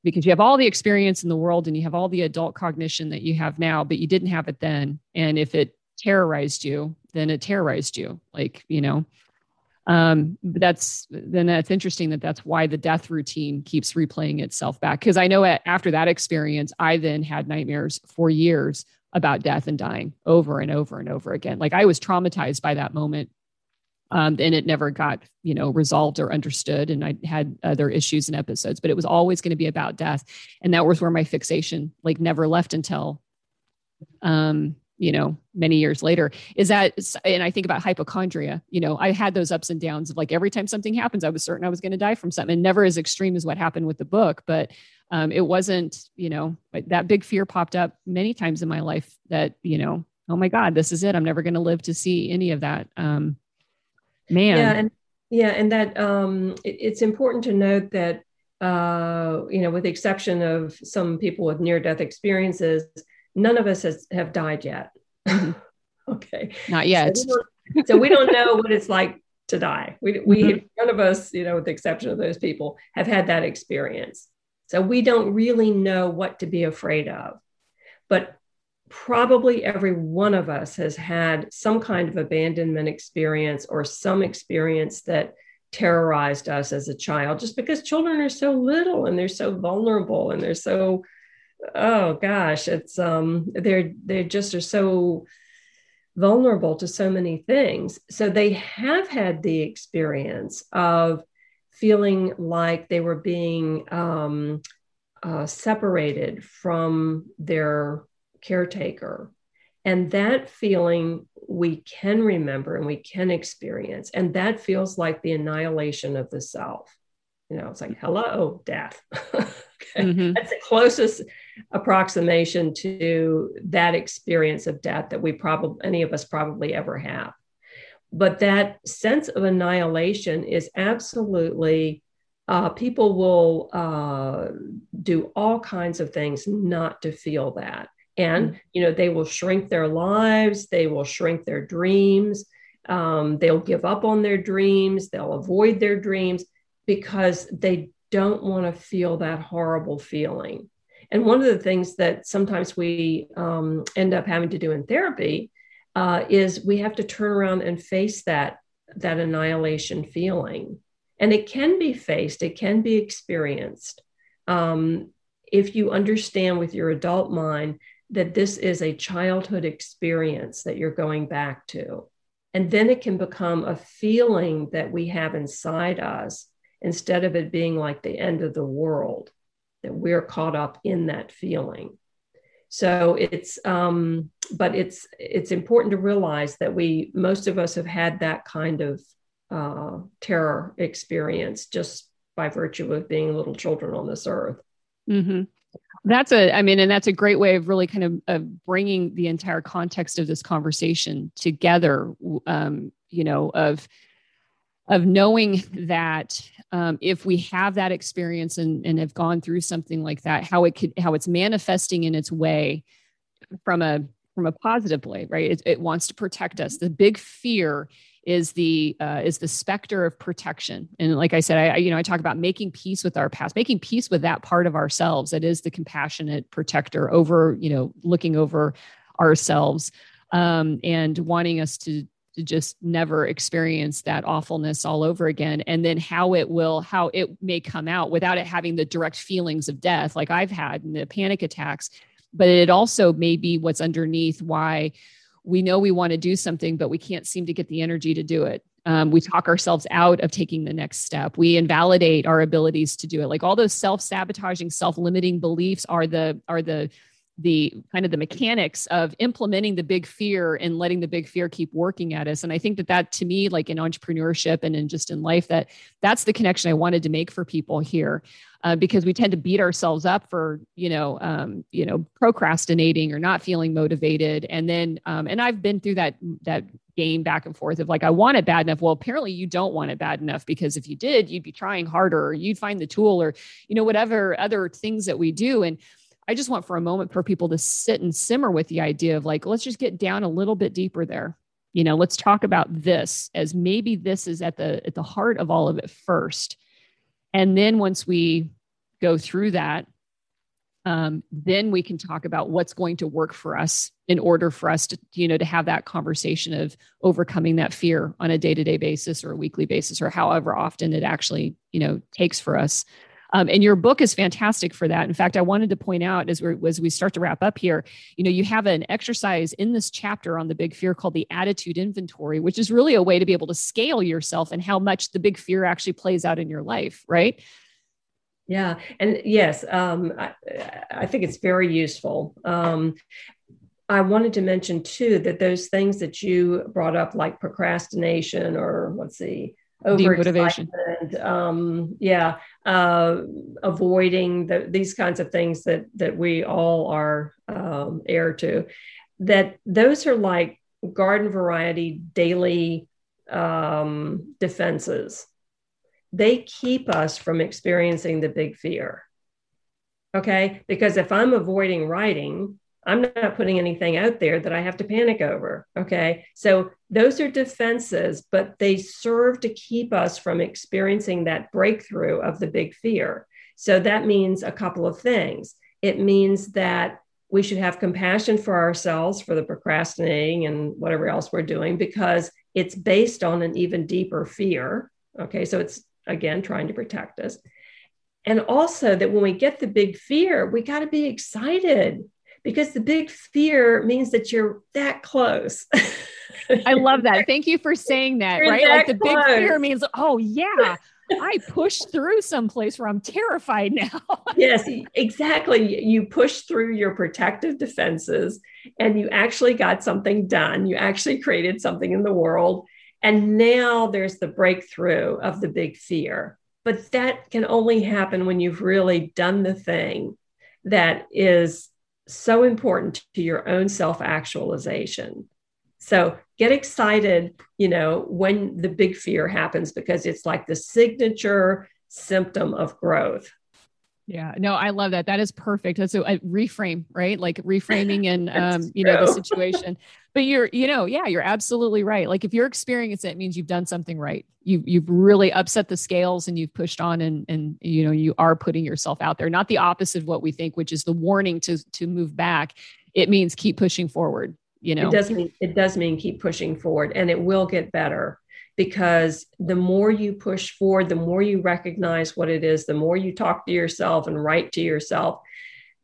because you have all the experience in the world and you have all the adult cognition that you have now but you didn't have it then and if it terrorized you then it terrorized you like you know um, that's then that's interesting that that's why the death routine keeps replaying itself back. Because I know after that experience, I then had nightmares for years about death and dying over and over and over again. Like I was traumatized by that moment. Um, and it never got, you know, resolved or understood. And I had other issues and episodes, but it was always going to be about death. And that was where my fixation like never left until um, you know many years later is that and i think about hypochondria you know i had those ups and downs of like every time something happens i was certain i was going to die from something and never as extreme as what happened with the book but um, it wasn't you know that big fear popped up many times in my life that you know oh my god this is it. I'm never going to live to see any of that. Um, man. Yeah and yeah and that um, it, it's important to note that uh, you know with the exception of some people with near death experiences none of us has, have died yet. Mm-hmm. <laughs> okay. Not yet. So we, so we, don't know what it's like to die. We, we mm-hmm. none of us, you know, with the exception of those people, have had that experience. So we don't really know what to be afraid of. But probably every one of us has had some kind of abandonment experience or some experience that terrorized us as a child just because children are so little and they're so vulnerable and they're so oh gosh, it's um they're they just are so vulnerable to so many things. So they have had the experience of feeling like they were being um, uh, separated from their caretaker. And that feeling we can remember and we can experience. And that feels like the annihilation of the self. You know, it's like, hello, death. <laughs> okay. mm-hmm. That's the closest approximation to that experience of death that we probably any of us probably ever have. But that sense of annihilation is absolutely uh, people will uh, do all kinds of things not to feel that. And mm-hmm. you know they will shrink their lives they will shrink their dreams um, they'll give up on their dreams they'll avoid their dreams because they don't want to feel that horrible feeling and one of the things that sometimes we um, end up having to do in therapy uh, is we have to turn around and face that that annihilation feeling, and it can be faced, it can be experienced um, if you understand with your adult mind that this is a childhood experience that you're going back to. And then it can become a feeling that we have inside us instead of it being like the end of the world that we're caught up in that feeling so it's um, but it's it's important to realize that we most of us have had that kind of uh, terror experience just by virtue of being little children on this earth. Mm-hmm. That's a, I mean, and that's a great way of really kind of, of bringing the entire context of this conversation together. Um, you know, of of knowing that um, if we have that experience and, and have gone through something like that, how it could, how it's manifesting in its way from a from a positive way, right? It, it wants to protect us. The big fear is the uh, is the specter of protection and like i said I, you know i talk about making peace with our past making peace with that part of ourselves that is the compassionate protector over you know looking over ourselves um, and wanting us to to just never experience that awfulness all over again and then how it will how it may come out without it having the direct feelings of death like i've had in the panic attacks but it also may be what's underneath why we know we want to do something, but we can't seem to get the energy to do it. Um, we talk ourselves out of taking the next step. We invalidate our abilities to do it. Like all those self-sabotaging, self-limiting beliefs are the are the the kind of the mechanics of implementing the big fear and letting the big fear keep working at us. And i think that that to me like in entrepreneurship and in just in life that that's the connection i wanted to make for people here uh, because we tend to beat ourselves up for you know um, you know procrastinating or not feeling motivated. And then um, and i've been through that that game back and forth of like i want it bad enough. Well apparently you don't want it bad enough because if you did you'd be trying harder or you'd find the tool or you know whatever other things that we do. And I just want for a moment for people to sit and simmer with the idea of like, let's just get down a little bit deeper there. You know, let's talk about this as maybe this is at the at the heart of all of it first. And then once we go through that, um, then we can talk about what's going to work for us in order for us to, you know, to have that conversation of overcoming that fear on a day-to-day basis or a weekly basis or however often it actually, you know, takes for us. Um, and your book is fantastic for that. In fact, I wanted to point out as, we as we start to wrap up here, you know, you have an exercise in this chapter on the big fear called the attitude inventory, which is really a way to be able to scale yourself and how much the big fear actually plays out in your life, right? Yeah, and yes, um, I, I, think it's very useful. Um, I wanted to mention too that those things that you brought up, like procrastination or let's see, motivation um, yeah uh, avoiding the, these kinds of things that that we all are um, heir to. That those are like garden variety daily um, defenses. They keep us from experiencing the big fear. Okay? Because if i'm avoiding writing I'm not putting anything out there that I have to panic over. Okay. So those are defenses, but they serve to keep us from experiencing that breakthrough of the big fear. So that means a couple of things. It means that we should have compassion for ourselves for the procrastinating and whatever else we're doing because it's based on an even deeper fear. Okay. So it's again trying to protect us. And also that when we get the big fear, we got to be excited because the big fear means that you're that close. I love that. <laughs> Thank you for saying that, you're right? That like the close. big fear means, oh, yeah. I pushed through some place where I'm terrified now. <laughs> yes, exactly. You push through your protective defenses and you actually got something done. You actually created something in the world. And now there's the breakthrough of the big fear. But that can only happen when you've really done the thing that is so important to your own self actualization. So get excited, you know, when the big fear happens because it's like the signature symptom of growth. Yeah, no, I love that. That is perfect. That's a, a reframe, right? Like reframing <laughs> and um, you know, the situation. <laughs> But you're, you know, yeah, you're absolutely right. Like if you're experiencing it, it means you've done something right. You you've really upset the scales and you've pushed on and and you know, you are putting yourself out there. Not the opposite of what we think, which is the warning to to move back. It means keep pushing forward. You know, it does mean it does mean keep pushing forward and it will get better because the more you push forward, the more you recognize what it is, the more you talk to yourself and write to yourself,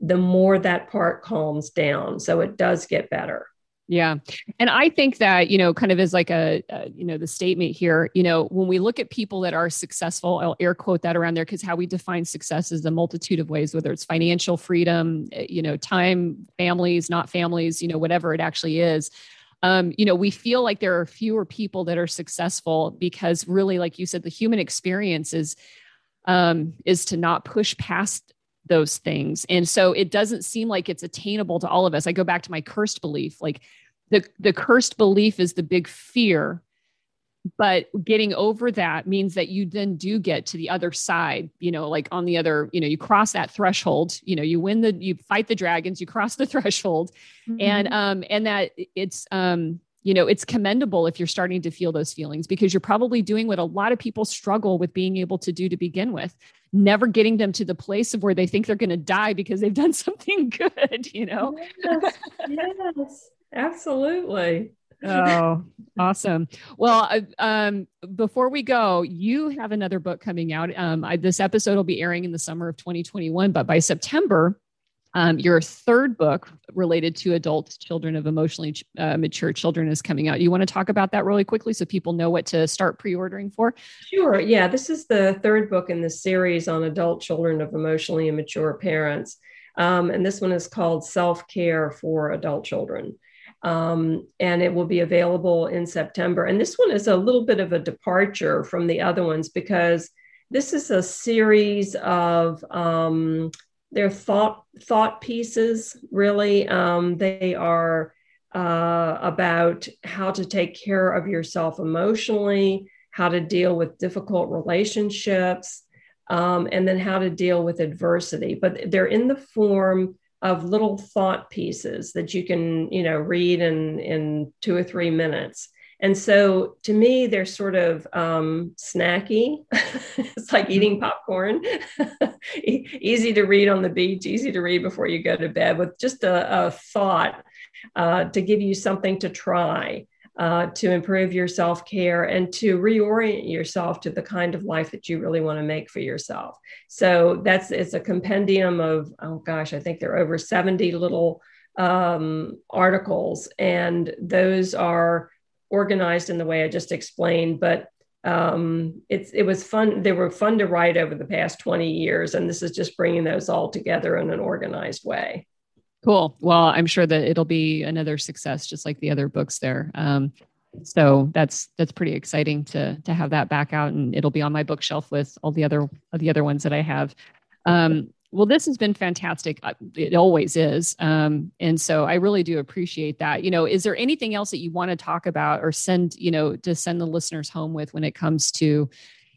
the more that part calms down. So it does get better. Yeah. And I think that, you know, kind of as like a, a, you know, the statement here, you know, when we look at people that are successful, I'll air quote that around there because how we define success is a multitude of ways, whether it's financial freedom, eh, you know, time, families, not families, you know, whatever it actually is um, you know, we feel like there are fewer people that are successful because really, like you said, the human experience is um, is to not push past those things. And so it doesn't seem like it's attainable to all of us. I go back to my cursed belief. Like the, the cursed belief is the big fear but getting over that means that you then do get to the other side you know like on the other you know you cross that threshold you know you win the you fight the dragons you cross the <laughs> threshold mm-hmm. and um and that it's um you know it's commendable if you're starting to feel those feelings because you're probably doing what a lot of people struggle with being able to do to begin with never getting them to the place of where they think they're going to die because they've done <laughs> something good you know yes, yes absolutely oh, awesome. Well, um, before we go, you have another book coming out. Um, I, this episode will be airing in the summer of 2021, but by September, um, your third book related to adult children of emotionally uh, mature children is coming out. You want to talk about that really quickly so people know what to start pre ordering for? Sure. Yeah. This is the third book in the series on adult children of emotionally immature parents. Um, and this one is called Self Care for Adult Children um, and it will be available in September. And this one is a little bit of a departure from the other ones because this is a series of um, they're thought thought pieces. Really, um, they are uh, about how to take care of yourself emotionally, how to deal with difficult relationships, um, and then how to deal with adversity. But they're in the form of little thought pieces that you can you know read in in two or three minutes and so to me they're sort of um, snacky. <laughs> It's like eating popcorn. <laughs> Easy to read on the beach easy to read before you go to bed with just a, a thought uh, to give you something to try uh, to improve your self care and to reorient yourself to the kind of life that you really want to make for yourself. So that's it's a compendium of oh gosh, I think there are over seventy little um, articles, and those are organized in the way I just explained, but um, it's it was fun. They were fun to write over the past 20 years, and this is just bringing those all together in an organized way. Cool. Well, I'm sure that it'll be another success, just like the other books there. Um, so that's that's pretty exciting to to have that back out, and it'll be on my bookshelf with all the other the other ones that I have. Um, well, this has been fantastic. It always is, um, and so I really do appreciate that. You know, is there anything else that you want to talk about or send you know to send the listeners home with when it comes to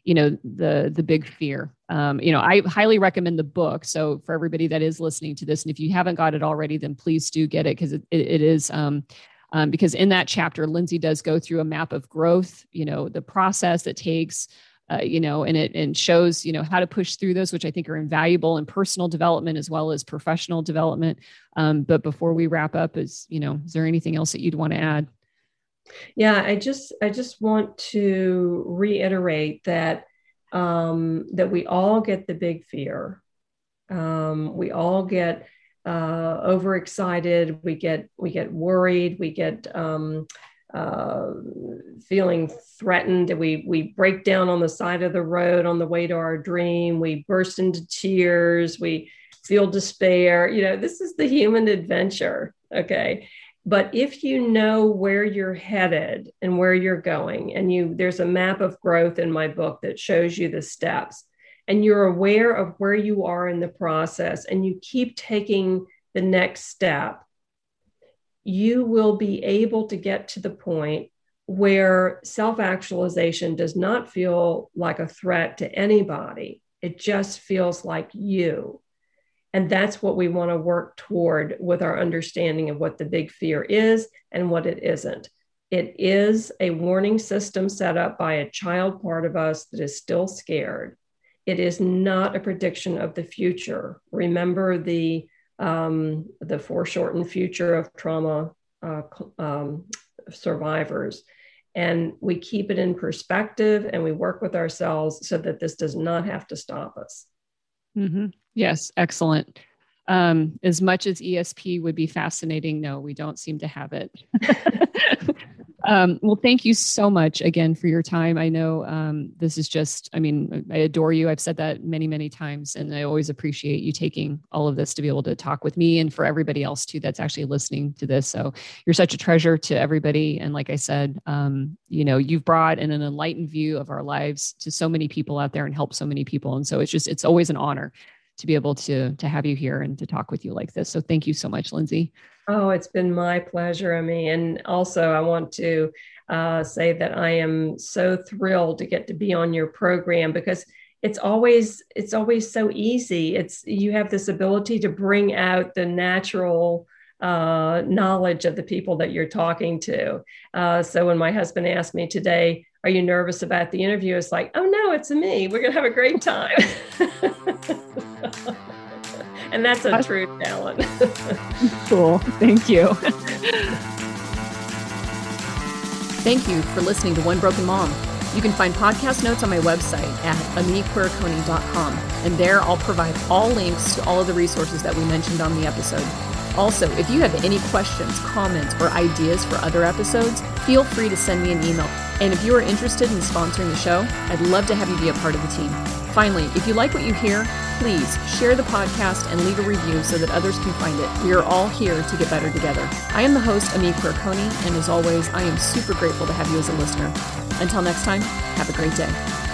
you know the the big fear um, you know i highly recommend the book so for everybody that is listening to this and if you haven't got it already then please do get it because it, it, it is um, um, because in that chapter lindsay does go through a map of growth you know the process it takes uh, you know and it and shows you know how to push through those which i think are invaluable in personal development as well as professional development um, but before we wrap up is you know is there anything else that you'd want to add yeah, I just I just want to reiterate that um, that we all get the big fear. Um, we all get uh, overexcited. We get we get worried. We get um, uh, feeling threatened. We we break down on the side of the road on the way to our dream. We burst into tears. We feel despair. You know, this is the human adventure. Okay, but if you know where you're headed and where you're going and you there's a map of growth in my book that shows you the steps and you're aware of where you are in the process and you keep taking the next step you will be able to get to the point where self actualization does not feel like a threat to anybody. It just feels like you. And that's what we want to work toward with our understanding of what the big fear is and what it isn't. It is a warning system set up by a child part of us that is still scared. It is not a prediction of the future. Remember the um, the foreshortened future of trauma uh, um, survivors. And we keep it in perspective and we work with ourselves so that this does not have to stop us. Mm-hmm. Yes, excellent. Um, as much as ESP would be fascinating, no, we don't seem to have it. <laughs> <laughs> Um, well, thank you so much again for your time. I know um, this is just, I mean, I adore you. I've said that many, many times, and I always appreciate you taking all of this to be able to talk with me and for everybody else too that's actually listening to this. So you're such a treasure to everybody. And like I said, um, you know, you've brought in an enlightened view of our lives to so many people out there and helped so many people. And so it's just, it's always an honor to be able to to have you here and to talk with you like this. So thank you so much, Lindsay. Oh, it's been my pleasure, Amy. And also, I want to uh, say that I am so thrilled to get to be on your program because it's always it's always so easy. It's you have this ability to bring out the natural uh, knowledge of the people that you're talking to. Uh, so when my husband asked me today, "Are you nervous about the interview?" It's like, "Oh no, it's me. We're gonna have a great time." <laughs> <laughs> and that's a true talent. <laughs> cool. Thank you. Thank you for listening to One Broken Mom. You can find podcast notes on my website at amiquiriconi.com, and there I'll provide all links to all of the resources that we mentioned on the episode. Also, if you have any questions, comments, or ideas for other episodes, feel free to send me an email. And if you are interested in sponsoring the show, I'd love to have you be a part of the team. Finally, if you like what you hear, please share the podcast and leave a review so that others can find it. We are all here to get better together. I am the host, Ami Quirconi, and as always, I am super grateful to have you as a listener. Until next time, have a great day.